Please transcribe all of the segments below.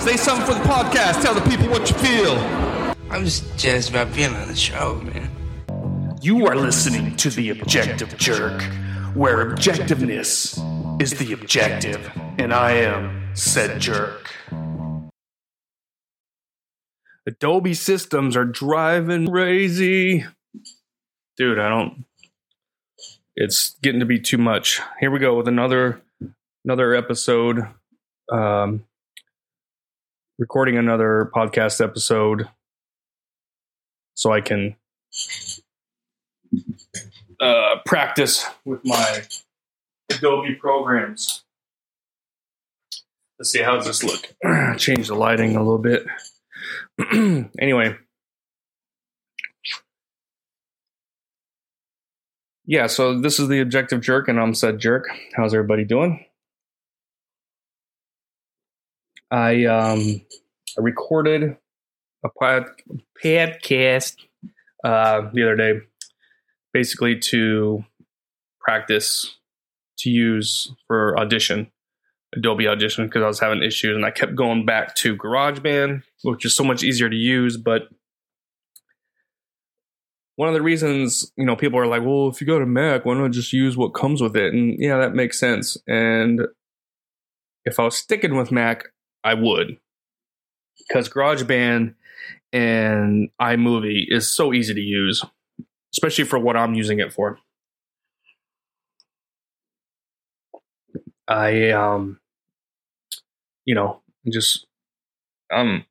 Say something for the podcast. Tell the people what you feel. I'm just jazzed about being on the show, man. You are listening to The Objective Jerk, where objectiveness is the objective, and I am said jerk. Adobe systems are driving crazy. Dude, I don't. It's getting to be too much. Here we go with another another episode. Um, recording another podcast episode so I can uh, practice with my Adobe programs. Let's see how does this look. Change the lighting a little bit. anyway, yeah. So this is the objective jerk, and I'm said jerk. How's everybody doing? I um I recorded a pod, podcast uh, the other day, basically to practice to use for audition, Adobe Audition, because I was having issues and I kept going back to GarageBand, which is so much easier to use. But one of the reasons, you know, people are like, well, if you go to Mac, why not just use what comes with it? And yeah, that makes sense. And if I was sticking with Mac, I would. Because GarageBand and iMovie is so easy to use, especially for what I'm using it for. I um you know, just um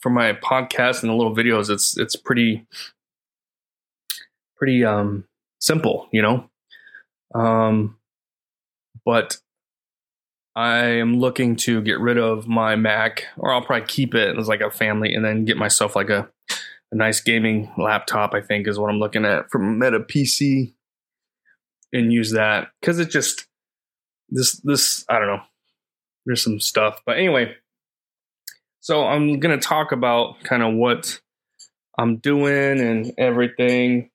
for my podcast and the little videos it's it's pretty pretty um simple, you know. Um but I am looking to get rid of my Mac, or I'll probably keep it as like a family, and then get myself like a, a nice gaming laptop. I think is what I'm looking at from Meta PC, and use that because it just this this I don't know. There's some stuff, but anyway. So I'm gonna talk about kind of what I'm doing and everything,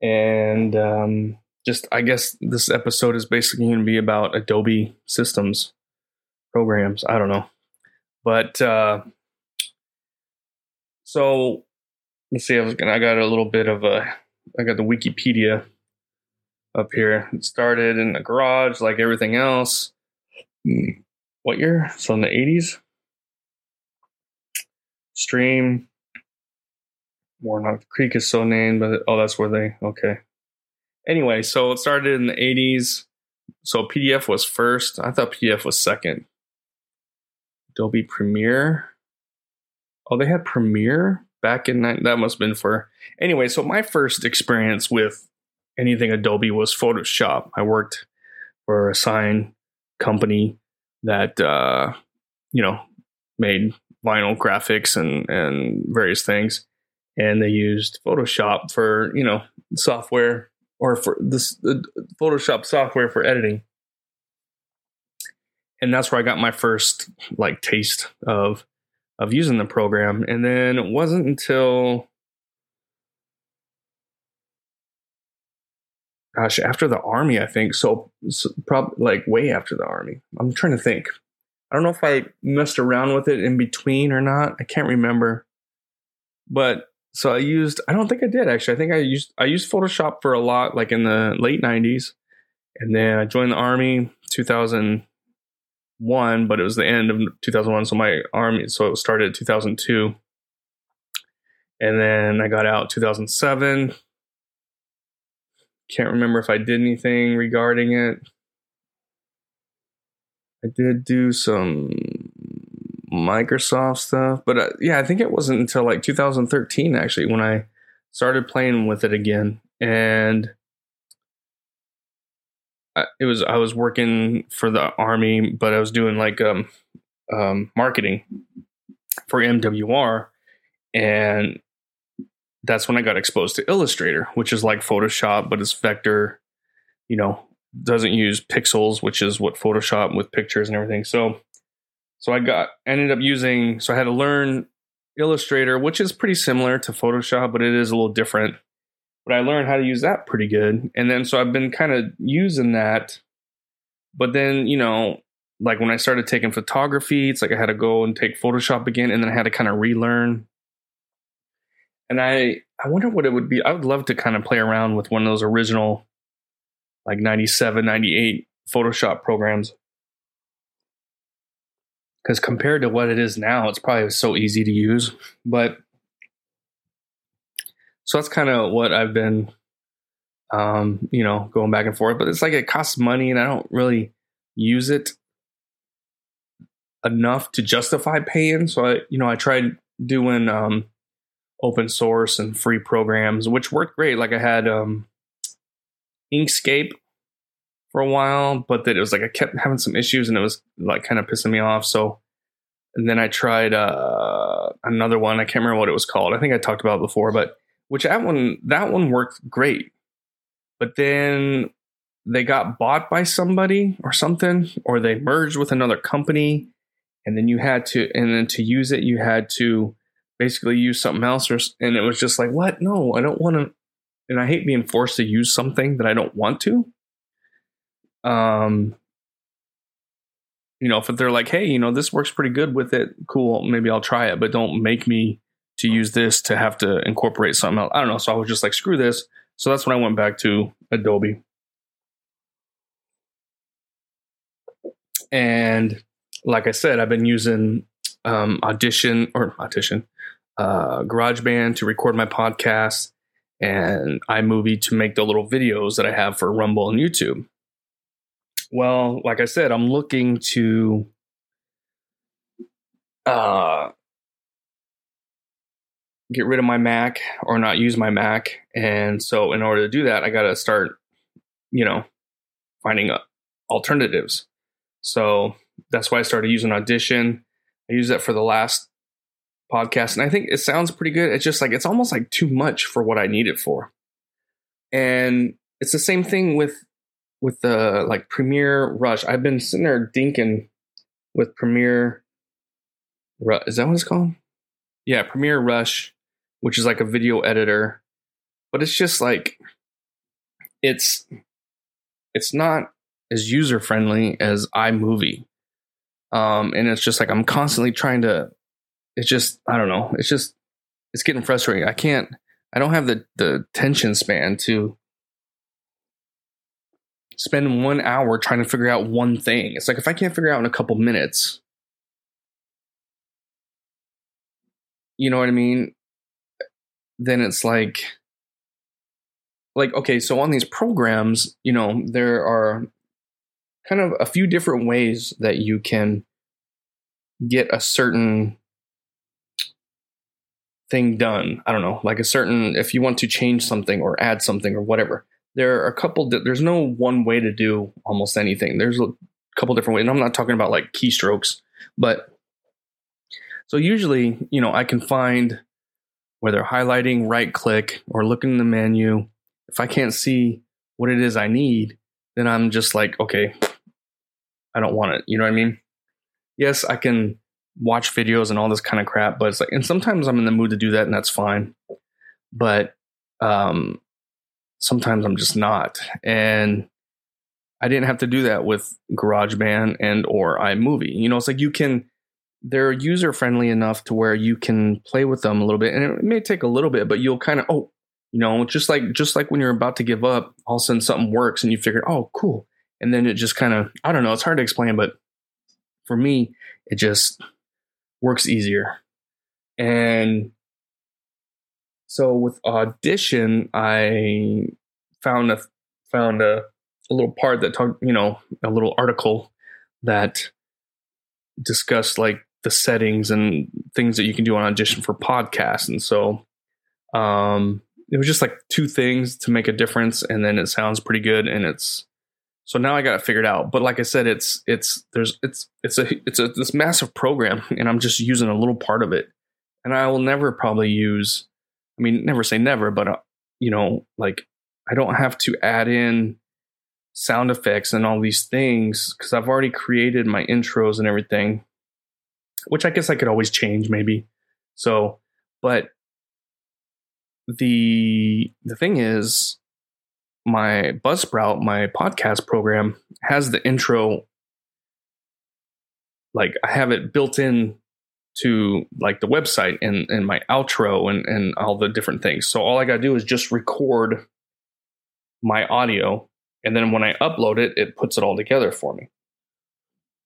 and um, just I guess this episode is basically going to be about Adobe systems programs. I don't know, but uh, so let's see. I was gonna. I got a little bit of a. I got the Wikipedia up here. It started in the garage, like everything else. What year? So in the eighties. Stream. Warnock Creek is so named, but oh, that's where they okay anyway, so it started in the 80s. So PDF was first. I thought PDF was second. Adobe Premiere. Oh, they had Premiere back in that. Must have been for. Anyway, so my first experience with anything Adobe was Photoshop. I worked for a sign company that, uh, you know, made vinyl graphics and, and various things. And they used Photoshop for, you know, software or for this Photoshop software for editing. And that's where I got my first like taste of of using the program. And then it wasn't until gosh, after the army, I think. So, so probably like way after the army. I'm trying to think. I don't know if I messed around with it in between or not. I can't remember. But so I used I don't think I did actually. I think I used I used Photoshop for a lot like in the late 90s. And then I joined the army 2001, but it was the end of 2001 so my army so it started 2002. And then I got out 2007. Can't remember if I did anything regarding it. I did do some Microsoft stuff. But uh, yeah, I think it wasn't until like 2013 actually when I started playing with it again, and I, it was I was working for the army, but I was doing like um, um, marketing for MWR, and that's when I got exposed to Illustrator, which is like Photoshop, but it's vector. You know, doesn't use pixels, which is what Photoshop with pictures and everything. So so I got ended up using so I had to learn Illustrator, which is pretty similar to Photoshop, but it is a little different. But I learned how to use that pretty good. And then so I've been kind of using that. But then, you know, like when I started taking photography, it's like I had to go and take Photoshop again, and then I had to kind of relearn. And I I wonder what it would be. I would love to kind of play around with one of those original, like 97, 98 Photoshop programs. Because compared to what it is now, it's probably so easy to use. But so that's kind of what I've been, um, you know, going back and forth. But it's like it costs money, and I don't really use it enough to justify paying. So I, you know, I tried doing um, open source and free programs, which worked great. Like I had um, Inkscape for a while, but that it was like I kept having some issues, and it was like kind of pissing me off. So and then I tried uh, another one. I can't remember what it was called. I think I talked about before, but which that one that one worked great. But then they got bought by somebody or something, or they merged with another company, and then you had to, and then to use it, you had to basically use something else, or and it was just like, what? No, I don't want to. And I hate being forced to use something that I don't want to. Um, you know, if they're like, hey, you know, this works pretty good with it, cool, maybe I'll try it, but don't make me to use this to have to incorporate something else. I don't know. So I was just like, screw this. So that's when I went back to Adobe. And like I said, I've been using um, Audition or Audition, uh, GarageBand to record my podcast and iMovie to make the little videos that I have for Rumble and YouTube. Well, like I said, I'm looking to uh, get rid of my Mac or not use my Mac. And so, in order to do that, I got to start, you know, finding uh, alternatives. So that's why I started using Audition. I use that for the last podcast, and I think it sounds pretty good. It's just like it's almost like too much for what I need it for. And it's the same thing with with the like Premiere Rush. I've been sitting there dinking with Premiere. Is that what it's called? Yeah, Premiere Rush, which is like a video editor, but it's just like it's it's not as user friendly as iMovie. Um, and it's just like I'm constantly trying to. It's just I don't know. It's just it's getting frustrating. I can't. I don't have the the tension span to spend one hour trying to figure out one thing. It's like if I can't figure out in a couple minutes, you know what I mean? Then it's like, like, okay, so on these programs, you know, there are kind of a few different ways that you can get a certain thing done. I don't know, like a certain, if you want to change something or add something or whatever there are a couple there's no one way to do almost anything. There's a couple different ways and i'm not talking about like keystrokes but so usually you know i can find whether highlighting right click or looking in the menu. If i can't see what it is i need then i'm just like okay i don't want it. You know what i mean? Yes i can watch videos and all this kind of crap but it's like and sometimes i'm in the mood to do that and that's fine. But um sometimes I'm just not. And I didn't have to do that with GarageBand and or iMovie. You know, it's like you can they're user friendly enough to where you can play with them a little bit and it may take a little bit, but you'll kind of oh, you know, just like just like when you're about to give up, all of a sudden something works and you figure, oh, cool. And then it just kind of I don't know, it's hard to explain, but for me, it just works easier. And so with audition, I found a found a, a little part that talked, you know, a little article that discussed like the settings and things that you can do on audition for podcasts. And so um it was just like two things to make a difference and then it sounds pretty good and it's so now I got it figured out. But like I said, it's it's there's it's it's a it's a this massive program and I'm just using a little part of it. And I will never probably use I mean, never say never, but uh, you know, like I don't have to add in sound effects and all these things because I've already created my intros and everything, which I guess I could always change maybe. So, but the the thing is my Buzzsprout, my podcast program has the intro like I have it built in to like the website and and my outro and and all the different things. So all I got to do is just record my audio and then when I upload it, it puts it all together for me.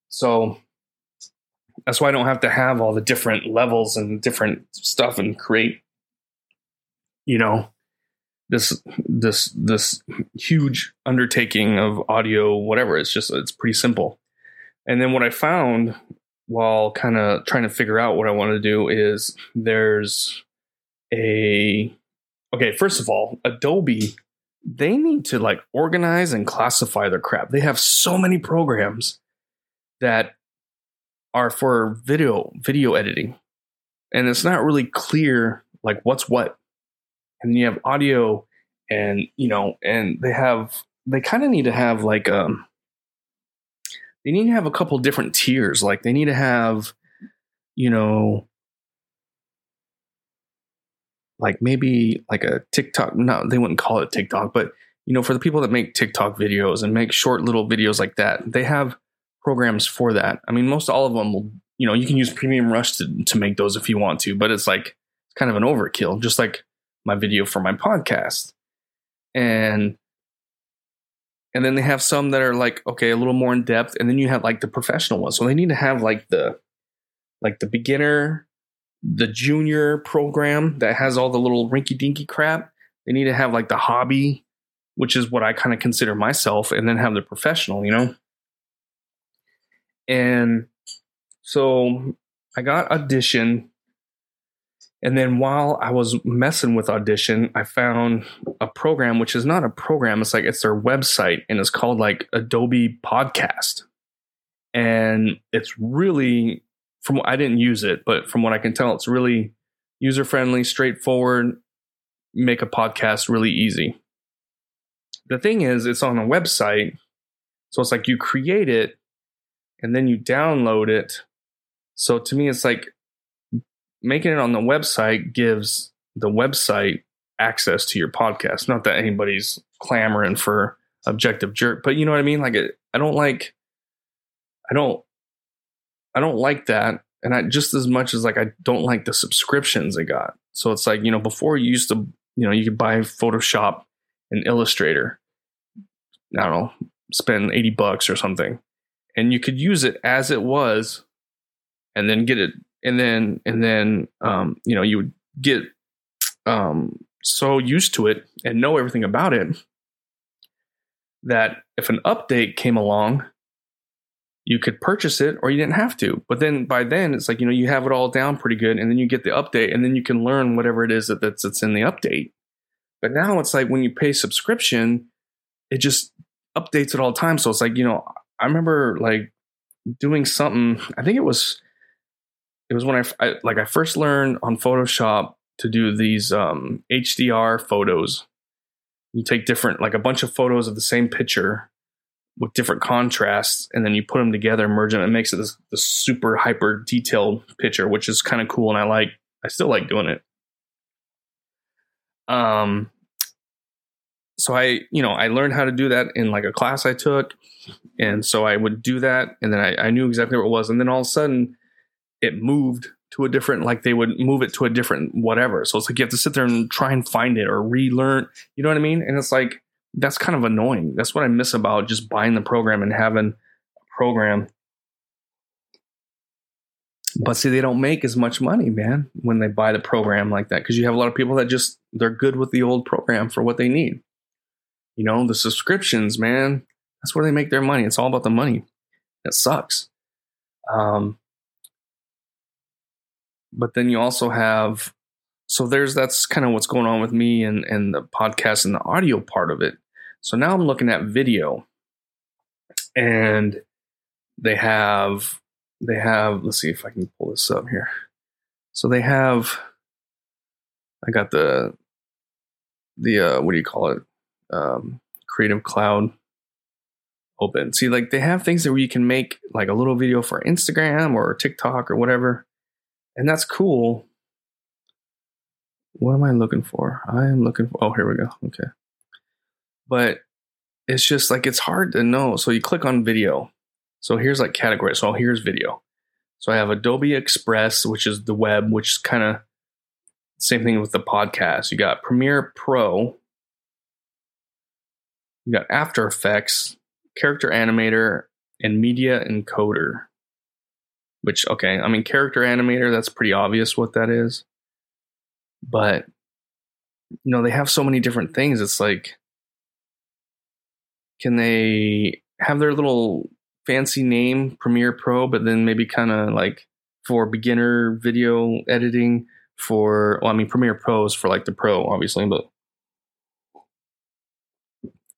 So that's why I don't have to have all the different levels and different stuff and create, you know, this this this huge undertaking of audio, whatever. It's just it's pretty simple. And then what I found while kind of trying to figure out what I want to do is there's a okay, first of all, Adobe they need to like organize and classify their crap. They have so many programs that are for video video editing. And it's not really clear like what's what. And you have audio and you know, and they have they kind of need to have like um they need to have a couple different tiers. Like they need to have, you know, like maybe like a TikTok. No, they wouldn't call it TikTok, but you know, for the people that make TikTok videos and make short little videos like that, they have programs for that. I mean, most all of them will, you know, you can use Premiere Rush to, to make those if you want to, but it's like it's kind of an overkill, just like my video for my podcast. And and then they have some that are like okay, a little more in depth, and then you have like the professional ones. So they need to have like the like the beginner, the junior program that has all the little rinky dinky crap. They need to have like the hobby, which is what I kind of consider myself, and then have the professional, you know? And so I got Audition. And then while I was messing with Audition, I found a program, which is not a program, it's like it's their website and it's called like Adobe Podcast. And it's really, from I didn't use it, but from what I can tell, it's really user friendly, straightforward, make a podcast really easy. The thing is, it's on a website. So it's like you create it and then you download it. So to me, it's like making it on the website gives the website access to your podcast. Not that anybody's clamoring for objective jerk, but you know what I mean? Like, it, I don't like, I don't, I don't like that. And I just as much as like, I don't like the subscriptions I got. So it's like, you know, before you used to, you know, you could buy Photoshop and Illustrator. I don't know, spend 80 bucks or something and you could use it as it was and then get it and then and then um, you know you would get um, so used to it and know everything about it that if an update came along you could purchase it or you didn't have to but then by then it's like you know you have it all down pretty good and then you get the update and then you can learn whatever it is that that's, that's in the update but now it's like when you pay subscription it just updates at all times so it's like you know I remember like doing something. I think it was it was when I, I like I first learned on Photoshop to do these um, HDR photos. You take different like a bunch of photos of the same picture with different contrasts, and then you put them together, merge them, and it makes it this, this super hyper detailed picture, which is kind of cool, and I like. I still like doing it. Um, so I, you know, I learned how to do that in like a class I took. And so I would do that. And then I, I knew exactly what it was. And then all of a sudden it moved to a different, like they would move it to a different whatever. So it's like you have to sit there and try and find it or relearn. You know what I mean? And it's like, that's kind of annoying. That's what I miss about just buying the program and having a program. But see, they don't make as much money, man, when they buy the program like that because you have a lot of people that just they're good with the old program for what they need. You know, the subscriptions, man, that's where they make their money. It's all about the money. That sucks. Um, but then you also have, so there's that's kind of what's going on with me and and the podcast and the audio part of it. So now I'm looking at video, and they have they have. Let's see if I can pull this up here. So they have. I got the the uh, what do you call it? um, Creative Cloud open. See, like they have things that where you can make like a little video for Instagram or TikTok or whatever, and that's cool. What am I looking for? I am looking for. Oh, here we go. Okay, but it's just like it's hard to know. So you click on video. So here's like category. So here's video, So I have Adobe Express, which is the web, which is kind of same thing with the podcast. You got Premiere Pro, you got After Effects, Character Animator, and Media Encoder. Which, okay, I mean, Character Animator, that's pretty obvious what that is. But, you know, they have so many different things. It's like, can they have their little fancy name, Premiere Pro, but then maybe kind of like for beginner video editing? For, well, I mean, Premiere Pro is for like the pro, obviously, but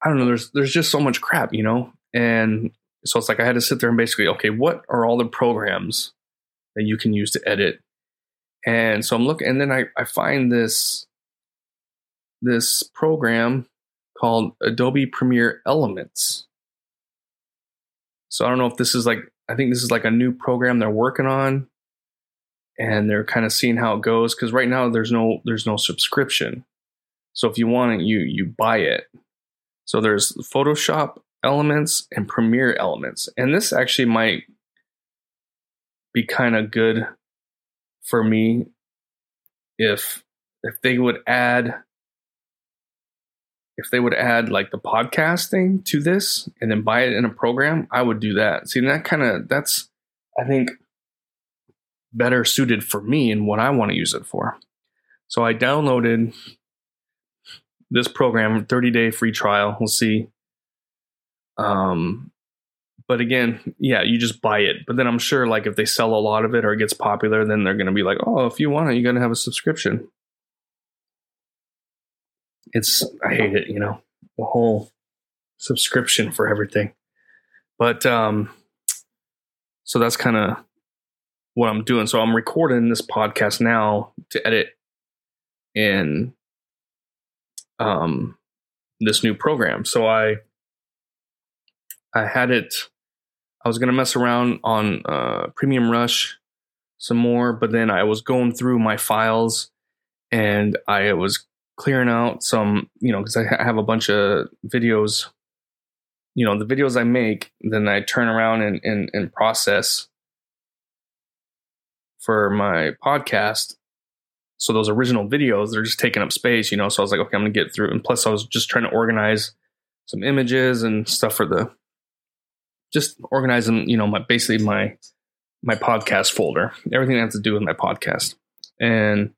I don't know. There's there's just so much crap, you know, and so it's like I had to sit there and basically, okay, what are all the programs that you can use to edit? And so I'm looking, and then I, I find this this program called Adobe Premiere Elements. So I don't know if this is like I think this is like a new program they're working on, and they're kind of seeing how it goes because right now there's no there's no subscription. So if you want it, you you buy it. So there's Photoshop elements and Premiere elements. And this actually might be kind of good for me if if they would add if they would add like the podcasting to this and then buy it in a program, I would do that. See, that kind of that's I think better suited for me and what I want to use it for. So I downloaded this program, 30 day free trial. We'll see um, but again, yeah, you just buy it. But then I'm sure, like, if they sell a lot of it or it gets popular, then they're going to be like, oh, if you want it, you got to have a subscription. It's, I hate it, you know, the whole subscription for everything. But, um, so that's kind of what I'm doing. So I'm recording this podcast now to edit in, um, this new program. So I, I had it. I was gonna mess around on uh, Premiere Rush some more, but then I was going through my files and I was clearing out some, you know, because I have a bunch of videos. You know, the videos I make, then I turn around and, and, and process for my podcast. So those original videos, they're just taking up space, you know. So I was like, okay, I'm gonna get through. And plus, I was just trying to organize some images and stuff for the just organizing, you know, my basically my my podcast folder, everything that has to do with my podcast. And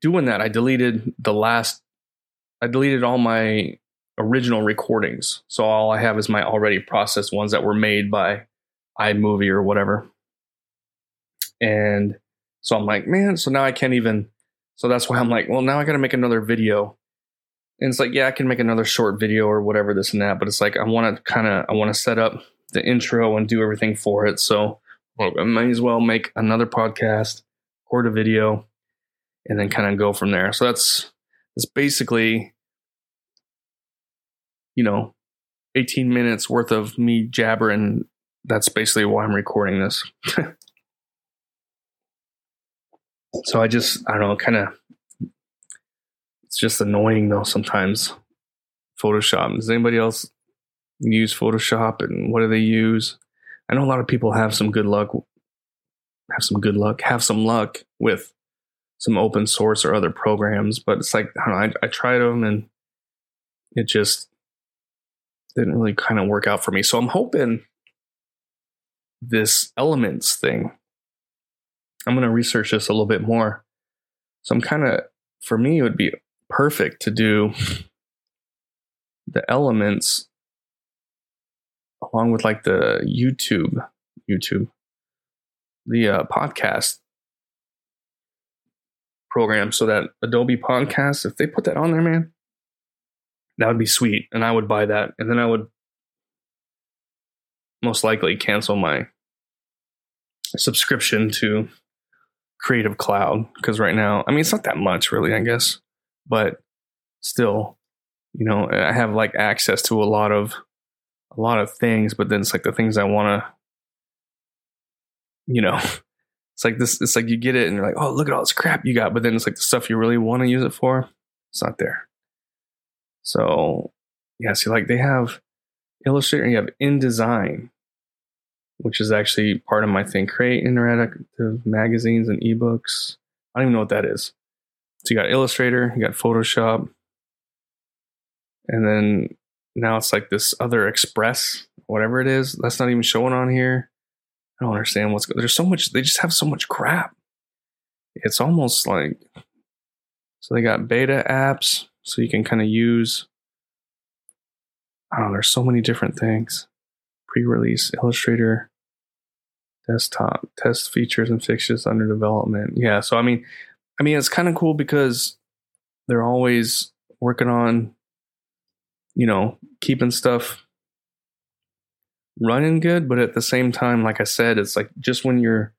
doing that, I deleted the last I deleted all my original recordings. So all I have is my already processed ones that were made by iMovie or whatever. And so I'm like, man, so now I can't even so that's why I'm like, well, now I got to make another video and it's like, yeah, I can make another short video or whatever, this and that. But it's like, I want to kind of, I want to set up the intro and do everything for it. So I might as well make another podcast, record a video, and then kind of go from there. So that's, that's basically, you know, 18 minutes worth of me jabbering. That's basically why I'm recording this. so I just, I don't know, kind of it's just annoying though sometimes. Photoshop. Does anybody else use Photoshop and what do they use? I know a lot of people have some good luck have some good luck, have some luck with some open source or other programs, but it's like I know, I, I tried them and it just didn't really kind of work out for me. So I'm hoping this elements thing. I'm going to research this a little bit more. So I'm kind of for me it would be perfect to do the elements along with like the YouTube, YouTube, the uh, podcast program. So that Adobe Podcast, if they put that on there, man, that would be sweet. And I would buy that. And then I would most likely cancel my subscription to Creative Cloud because right now, I mean, it's not that much really, I guess but still, you know, I have like access to a lot of a lot of things, but then it's like the things I want to, you know, it's like this. It's like you get it and you're like, oh, look at all this crap you got, but then it's like the stuff you really want to use it for, it's not there. So yeah, see, like they have Illustrator, you have InDesign, which is actually part of my thing. Create interactive magazines and ebooks. I don't even know what that is. So you got Illustrator, you got Photoshop, and then now it's like this other Express, whatever it is. That's not even showing on here. I don't understand what's there's so much. They just have so much crap. It's almost like so they got beta apps, so you can kind of use. I don't. There's so many different things. Pre-release Illustrator, desktop test features and fixtures under development. Yeah, so I mean, I mean it's kind of cool because they're always working on, you know, keeping stuff running good, but at the same time, like I said, it's like just when you're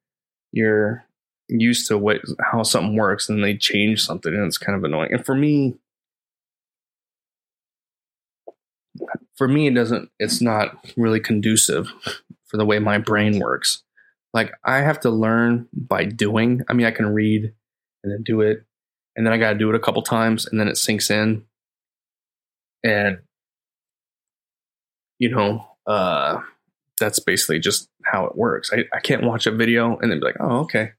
you're used to what how something works and they change something and it's kind of annoying. And for me, for me it doesn't it's not really conducive for the way my brain works. Like I have to learn by doing. I mean, I can read and then do it and then I got to do it a couple times and then it sinks in. And you know, uh, that's basically just how it works. I, I can't watch a video and then be like, oh, okay.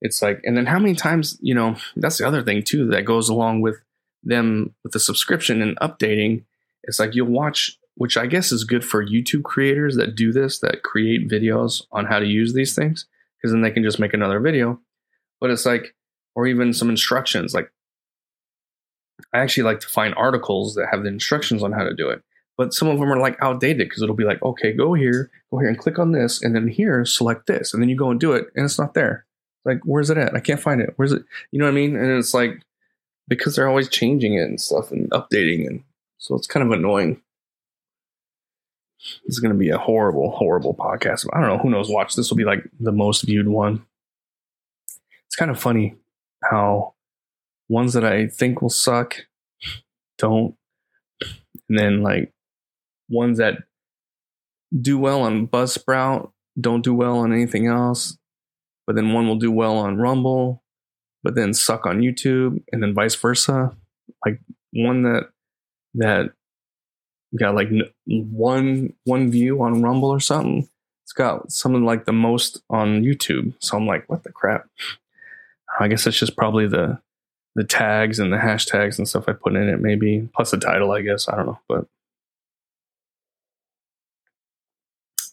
It's like, and then how many times, you know, that's the other thing too that goes along with them with the subscription and updating. It's like you'll watch, which I guess is good for YouTube creators that do this, that create videos on how to use these things, because then they can just make another video. But it's like, or even some instructions. Like, I actually like to find articles that have the instructions on how to do it but some of them are like outdated because it'll be like, okay, go here, go here and click on this, and then here select this, and then you go and do it, and it's not there. Like, where's it at? I can't find it. Where's it? You know what I mean? And it's like because they're always changing it and stuff and updating, and so it's kind of annoying. This is going to be a horrible, horrible podcast. I don't know. Who knows? Watch this will be like the most viewed one. It's kind of funny how ones that I think will suck don't, and then like ones that do well on Buzzsprout don't do well on anything else, but then one will do well on Rumble, but then suck on YouTube, and then vice versa. Like one that that got like one one view on Rumble or something. It's got something like the most on YouTube. So I'm like, what the crap? I guess it's just probably the the tags and the hashtags and stuff I put in it, maybe plus the title. I guess I don't know, but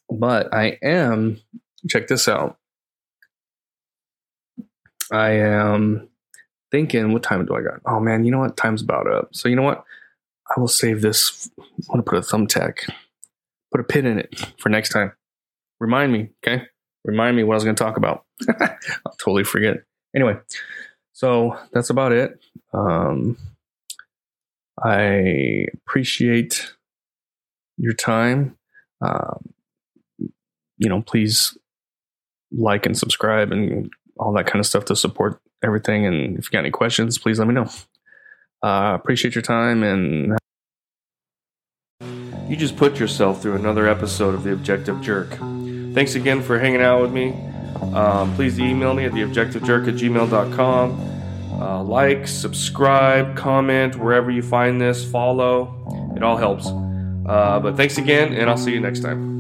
but I am, check this out. I am thinking, what time do I got? Oh man, you know what? Time's about up. So you know what? I will save this. I want to put a thumbtack, put a pin in it for next time. Remind me, okay? Remind me what I was going to talk about. I'll totally forget. Anyway, so that's about it. Um, I appreciate your time. Um, you know, please like and subscribe and all that kind of stuff to support everything. And if you got any questions, please let me know. Uh, appreciate your time and. You just put yourself through another episode of The Objective Jerk. Thanks again for hanging out with me. Um, please email me at theobjectivejerk at gmail.com. Uh, like, subscribe, comment wherever you find this, follow. It all helps. Uh, but thanks again, and I'll see you next time.